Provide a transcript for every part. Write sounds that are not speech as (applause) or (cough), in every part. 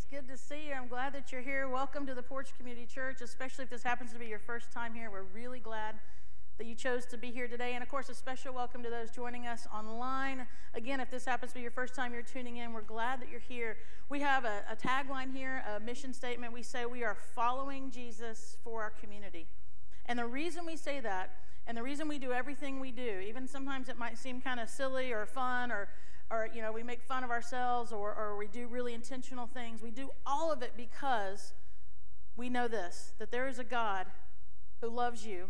It's good to see you. I'm glad that you're here. Welcome to the Porch Community Church, especially if this happens to be your first time here. We're really glad that you chose to be here today. And of course, a special welcome to those joining us online. Again, if this happens to be your first time you're tuning in, we're glad that you're here. We have a, a tagline here, a mission statement. We say we are following Jesus for our community. And the reason we say that, and the reason we do everything we do, even sometimes it might seem kind of silly or fun or or you know we make fun of ourselves or, or we do really intentional things. We do all of it because we know this that there is a god who loves you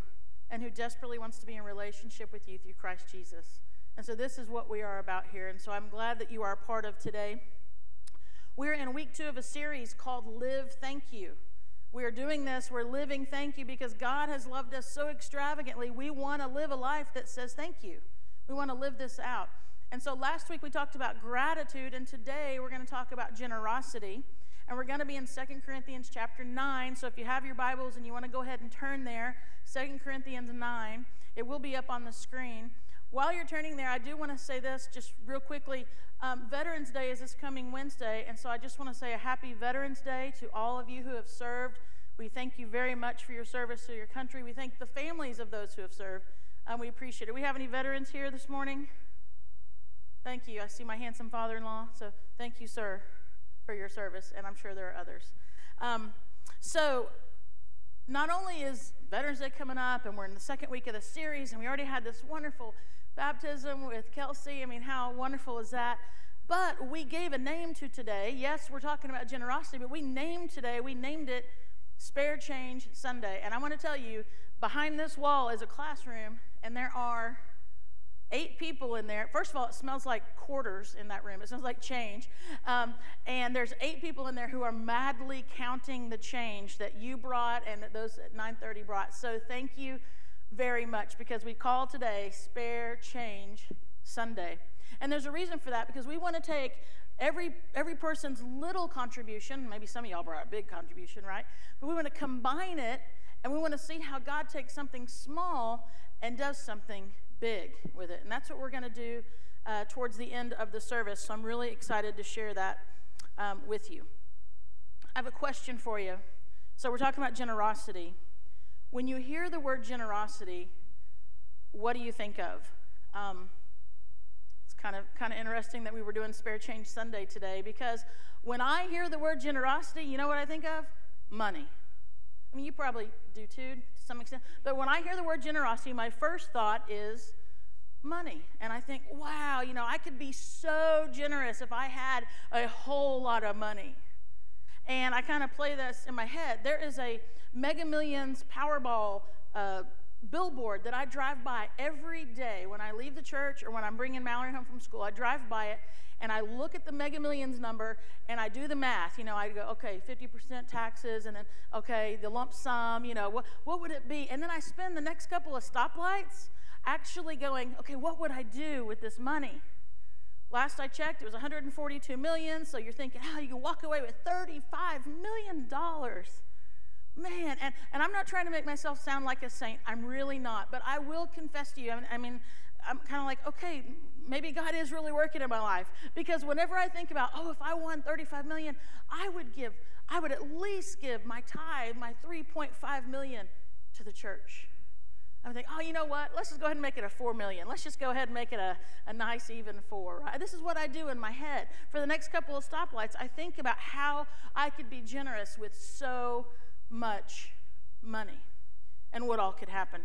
and who desperately wants to be in relationship with you through christ jesus. And so this is what we are about here. And so i'm glad that you are a part of today. We're in week two of a series called live thank you. We are doing this we're living thank you because god has loved us so extravagantly. We want to live a life that says thank you. We want to live this out and so last week we talked about gratitude, and today we're going to talk about generosity. And we're going to be in Second Corinthians chapter 9. So if you have your Bibles and you want to go ahead and turn there, Second Corinthians 9, it will be up on the screen. While you're turning there, I do want to say this just real quickly. Um, Veterans Day is this coming Wednesday, and so I just want to say a happy Veterans Day to all of you who have served. We thank you very much for your service to your country. We thank the families of those who have served. Um, we appreciate it. We have any veterans here this morning? Thank you. I see my handsome father in law. So thank you, sir, for your service. And I'm sure there are others. Um, so, not only is Veterans Day coming up, and we're in the second week of the series, and we already had this wonderful baptism with Kelsey. I mean, how wonderful is that? But we gave a name to today. Yes, we're talking about generosity, but we named today, we named it Spare Change Sunday. And I want to tell you, behind this wall is a classroom, and there are eight people in there. First of all, it smells like quarters in that room. It smells like change. Um, and there's eight people in there who are madly counting the change that you brought and that those at 9:30 brought. So thank you very much because we call today Spare Change Sunday. And there's a reason for that because we want to take every every person's little contribution. Maybe some of y'all brought a big contribution, right? But we want to combine it and we want to see how God takes something small and does something big with it. And that's what we're going to do uh, towards the end of the service. So I'm really excited to share that um, with you. I have a question for you. So we're talking about generosity. When you hear the word generosity, what do you think of? Um, it's kind of kind of interesting that we were doing Spare Change Sunday today because when I hear the word generosity, you know what I think of? Money. I mean, you probably do too, to some extent. But when I hear the word generosity, my first thought is money. And I think, wow, you know, I could be so generous if I had a whole lot of money. And I kind of play this in my head. There is a Mega Millions Powerball uh, billboard that I drive by every day when I leave the church or when I'm bringing Mallory home from school. I drive by it and I look at the Mega Millions number and I do the math. You know, I go, okay, 50% taxes, and then, okay, the lump sum, you know, what, what would it be? And then I spend the next couple of stoplights actually going, okay, what would I do with this money? Last I checked, it was 142 million. So you're thinking, how oh, you can walk away with 35 million dollars. Man, and, and I'm not trying to make myself sound like a saint. I'm really not. But I will confess to you, I mean, I mean I'm kind of like, okay, maybe God is really working in my life. Because whenever I think about, oh, if I won 35 million, I would give, I would at least give my tithe, my 3.5 million to the church. I think, oh, you know what? Let's just go ahead and make it a four million. Let's just go ahead and make it a, a nice even four. Right? This is what I do in my head. For the next couple of stoplights, I think about how I could be generous with so much money and what all could happen.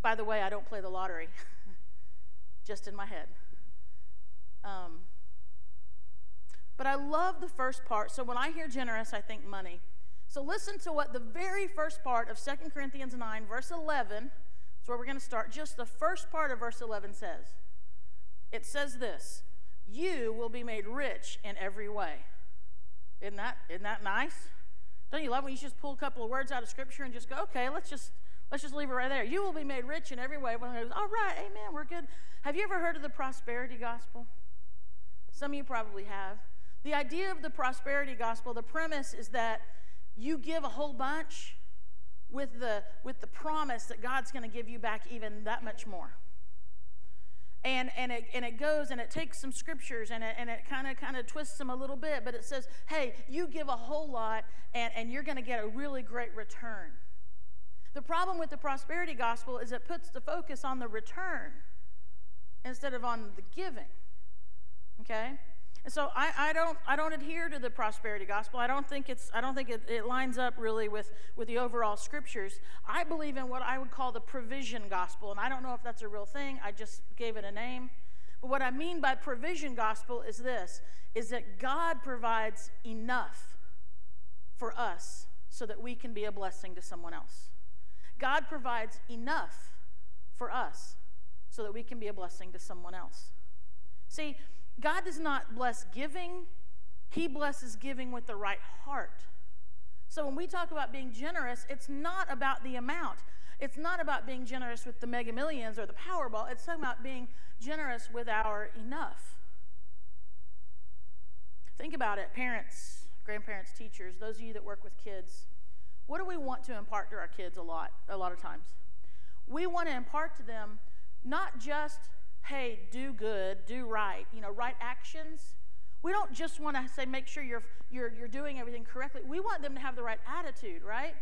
By the way, I don't play the lottery, (laughs) just in my head. Um, but I love the first part. So when I hear generous, I think money. So listen to what the very first part of 2 Corinthians 9, verse 11, is where we're going to start. Just the first part of verse 11 says, It says this You will be made rich in every way. Isn't that, isn't that nice? Don't you love when you just pull a couple of words out of Scripture and just go, okay, let's just let's just leave it right there. You will be made rich in every way. When goes, all right, amen, we're good. Have you ever heard of the prosperity gospel? Some of you probably have. The idea of the prosperity gospel, the premise is that you give a whole bunch with the, with the promise that God's going to give you back even that much more. And, and, it, and it goes and it takes some scriptures and it, and it kind of kind of twists them a little bit but it says hey you give a whole lot and, and you're going to get a really great return. The problem with the prosperity gospel is it puts the focus on the return instead of on the giving okay and so I, I, don't I don't adhere to the prosperity gospel. I don't think it's I don't think it, it, lines up really with, with the overall scriptures. I believe in what I would call the provision gospel, and I don't know if that's a real thing. I just gave it a name. But what I mean by provision gospel is this is that God provides enough for us so that we can be a blessing to someone else. God provides enough for us so that we can be a blessing to someone else. See, God does not bless giving, He blesses giving with the right heart. So when we talk about being generous, it's not about the amount. It's not about being generous with the mega millions or the Powerball. It's talking about being generous with our enough. Think about it, parents, grandparents, teachers, those of you that work with kids. What do we want to impart to our kids a lot, a lot of times? We want to impart to them not just hey, do good, do right, you know, right actions. We don't just want to say, make sure you're, you're, you're doing everything correctly. We want them to have the right attitude, right?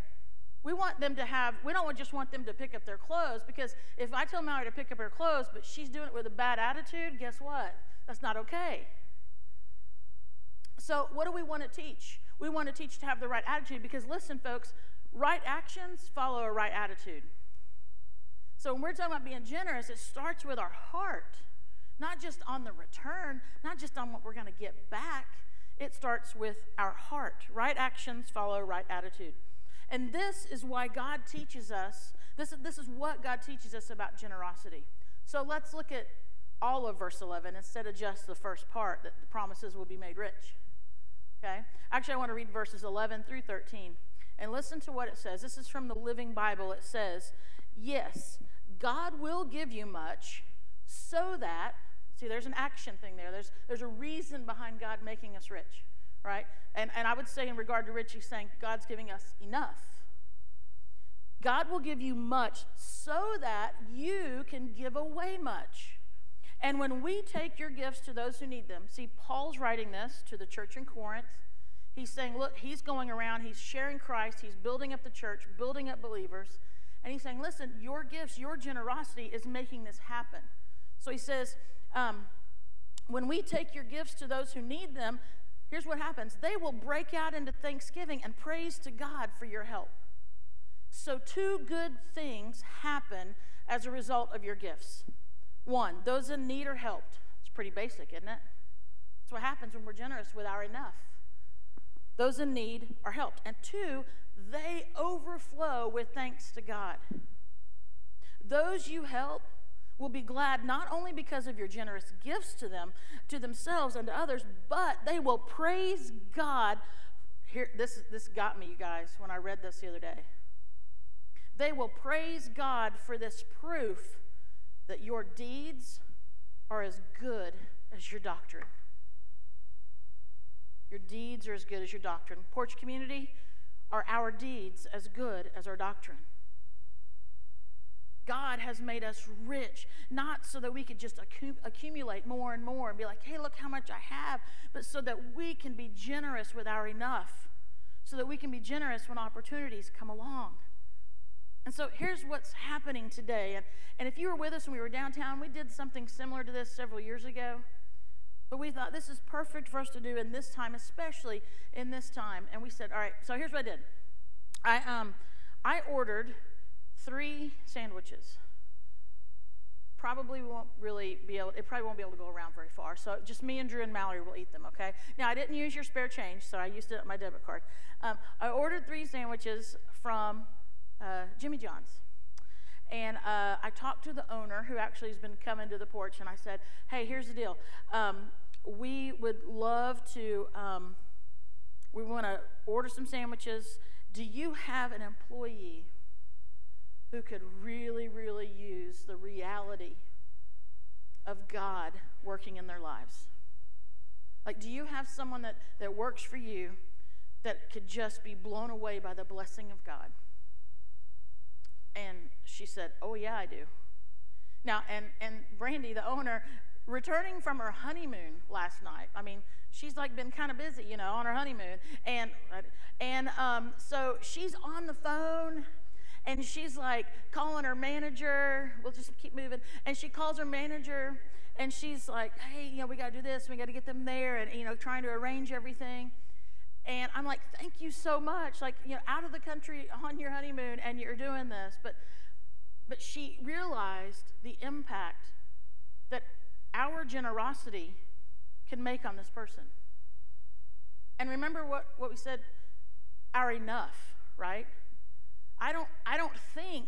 We want them to have, we don't just want them to pick up their clothes because if I tell Mallory to pick up her clothes, but she's doing it with a bad attitude, guess what? That's not okay. So, what do we want to teach? We want to teach to have the right attitude because, listen, folks, right actions follow a right attitude. So when we're talking about being generous, it starts with our heart, not just on the return, not just on what we're going to get back. It starts with our heart. Right actions follow right attitude. And this is why God teaches us, this, this is what God teaches us about generosity. So let's look at all of verse 11 instead of just the first part that the promises will be made rich. Okay? Actually, I want to read verses 11 through 13. And listen to what it says. This is from the Living Bible. It says, Yes, God will give you much so that, see, there's an action thing there. There's, there's a reason behind God making us rich, right? And, and I would say, in regard to rich, he's saying God's giving us enough. God will give you much so that you can give away much. And when we take your gifts to those who need them, see, Paul's writing this to the church in Corinth. He's saying, look, he's going around, he's sharing Christ, he's building up the church, building up believers. And he's saying, listen, your gifts, your generosity is making this happen. So he says, um, when we take your gifts to those who need them, here's what happens they will break out into thanksgiving and praise to God for your help. So, two good things happen as a result of your gifts. One, those in need are helped. It's pretty basic, isn't it? That's what happens when we're generous with our enough. Those in need are helped. And two, they overflow with thanks to God. Those you help will be glad not only because of your generous gifts to them, to themselves and to others, but they will praise God. Here, this, this got me, you guys, when I read this the other day. They will praise God for this proof that your deeds are as good as your doctrine. Your deeds are as good as your doctrine. Porch community, are our deeds as good as our doctrine? God has made us rich, not so that we could just accumulate more and more and be like, hey, look how much I have, but so that we can be generous with our enough, so that we can be generous when opportunities come along. And so here's what's happening today. And, and if you were with us when we were downtown, we did something similar to this several years ago. But we thought this is perfect for us to do in this time, especially in this time. And we said, all right, so here's what I did. I, um, I ordered three sandwiches. Probably won't really be able, it probably won't be able to go around very far. So just me and Drew and Mallory will eat them, okay? Now, I didn't use your spare change, so I used it my debit card. Um, I ordered three sandwiches from uh, Jimmy John's. And uh, I talked to the owner, who actually has been coming to the porch, and I said, "Hey, here's the deal. Um, we would love to. Um, we want to order some sandwiches. Do you have an employee who could really, really use the reality of God working in their lives? Like, do you have someone that, that works for you that could just be blown away by the blessing of God?" And she said, Oh, yeah, I do. Now, and, and Brandy, the owner, returning from her honeymoon last night. I mean, she's like been kind of busy, you know, on her honeymoon. And, and um, so she's on the phone and she's like calling her manager. We'll just keep moving. And she calls her manager and she's like, hey, you know, we got to do this. We got to get them there and, you know, trying to arrange everything. And I'm like, thank you so much. Like, you know, out of the country on your honeymoon and you're doing this. But, but she realized the impact that our generosity can make on this person. And remember what, what we said, our enough, right? I don't, I don't think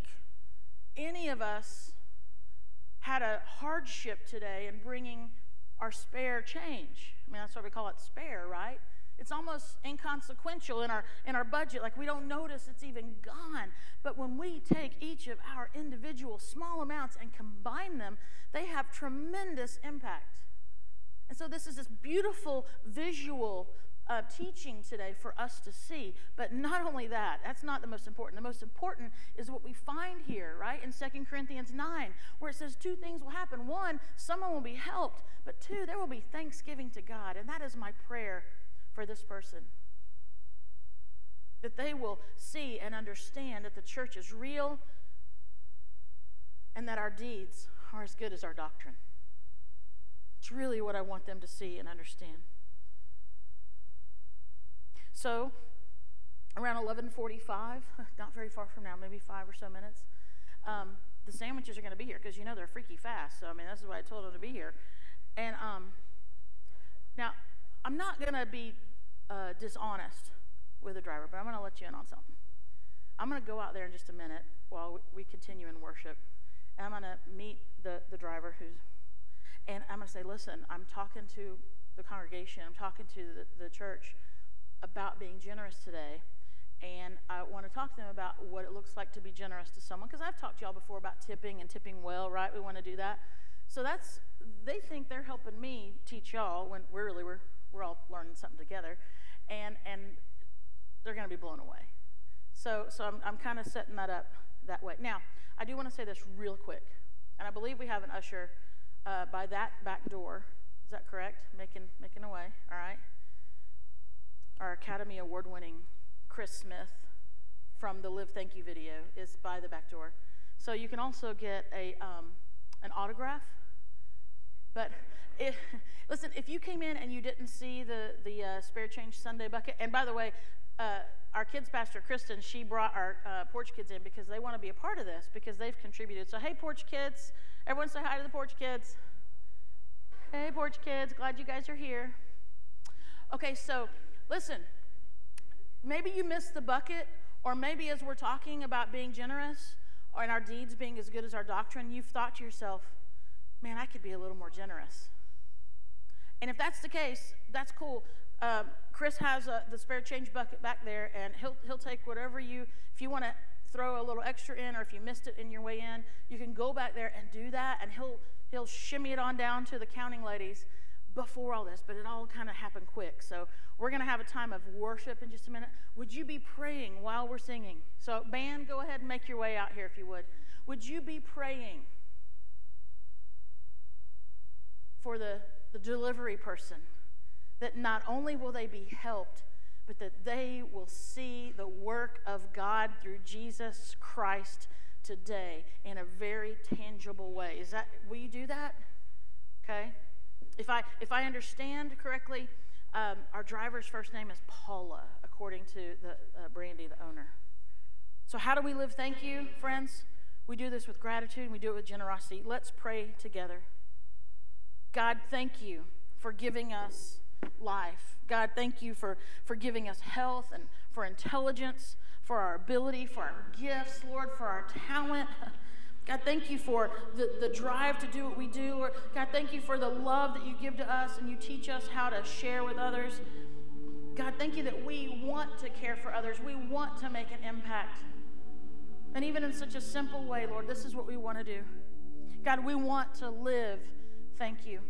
any of us had a hardship today in bringing our spare change. I mean, that's why we call it spare, right? It's almost inconsequential in our in our budget, like we don't notice it's even gone. But when we take each of our individual small amounts and combine them, they have tremendous impact. And so this is this beautiful visual uh, teaching today for us to see. But not only that, that's not the most important. The most important is what we find here, right, in 2 Corinthians 9, where it says two things will happen. One, someone will be helped, but two, there will be thanksgiving to God. And that is my prayer for this person. That they will see and understand that the church is real and that our deeds are as good as our doctrine. It's really what I want them to see and understand. So, around 11:45, (laughs) not very far from now, maybe five or so minutes, um, the sandwiches are going to be here because you know they're freaky fast. So I mean, this is why I told them to be here. And um, now I'm not going to be uh, dishonest with the driver, but I'm going to let you in on something. I'm going to go out there in just a minute while we continue in worship, and I'm going to meet the, the driver who's, and I'm going to say, listen, I'm talking to the congregation, I'm talking to the, the church about being generous today. And I want to talk to them about what it looks like to be generous to someone. Because I've talked to y'all before about tipping and tipping well, right? We want to do that. So that's, they think they're helping me teach y'all when we're really, we're, we're all learning something together. And, and they're going to be blown away. So, so I'm, I'm kind of setting that up that way. Now, I do want to say this real quick. And I believe we have an usher uh, by that back door. Is that correct? Making, making a way. all right? Our Academy Award winning Chris Smith from the Live Thank You video is by the back door. So you can also get a, um, an autograph. But (laughs) listen, if you came in and you didn't see the, the uh, spare change Sunday bucket, and by the way, uh, our kids pastor Kristen, she brought our uh, porch kids in because they want to be a part of this because they've contributed. So hey, porch kids, everyone say hi to the porch kids. Hey, porch kids, glad you guys are here. Okay, so Listen, maybe you missed the bucket, or maybe as we're talking about being generous or in our deeds being as good as our doctrine, you've thought to yourself, man, I could be a little more generous. And if that's the case, that's cool. Um, Chris has a, the spare change bucket back there, and he'll, he'll take whatever you, if you want to throw a little extra in, or if you missed it in your way in, you can go back there and do that, and he'll, he'll shimmy it on down to the counting ladies before all this, but it all kind of happened quick. So we're going to have a time of worship in just a minute. Would you be praying while we're singing? So, band, go ahead and make your way out here if you would. Would you be praying for the, the delivery person that not only will they be helped, but that they will see the work of God through Jesus Christ today in a very tangible way? Is that, will you do that? Okay. If I, if I understand correctly, um, our driver's first name is Paula, according to the uh, Brandy, the owner. So, how do we live thank you, friends? We do this with gratitude and we do it with generosity. Let's pray together. God, thank you for giving us life. God, thank you for, for giving us health and for intelligence, for our ability, for our gifts, Lord, for our talent. (laughs) God, thank you for the, the drive to do what we do. Lord, God, thank you for the love that you give to us and you teach us how to share with others. God, thank you that we want to care for others. We want to make an impact. And even in such a simple way, Lord, this is what we want to do. God, we want to live. Thank you.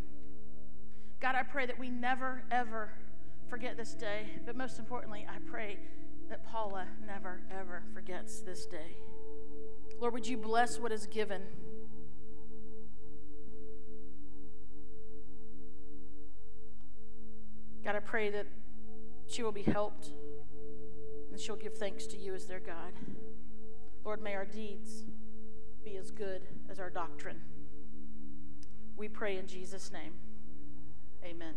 God, I pray that we never, ever forget this day. But most importantly, I pray that Paula never, ever forgets this day. Lord, would you bless what is given? God, I pray that she will be helped and she'll give thanks to you as their God. Lord, may our deeds be as good as our doctrine. We pray in Jesus' name. Amen.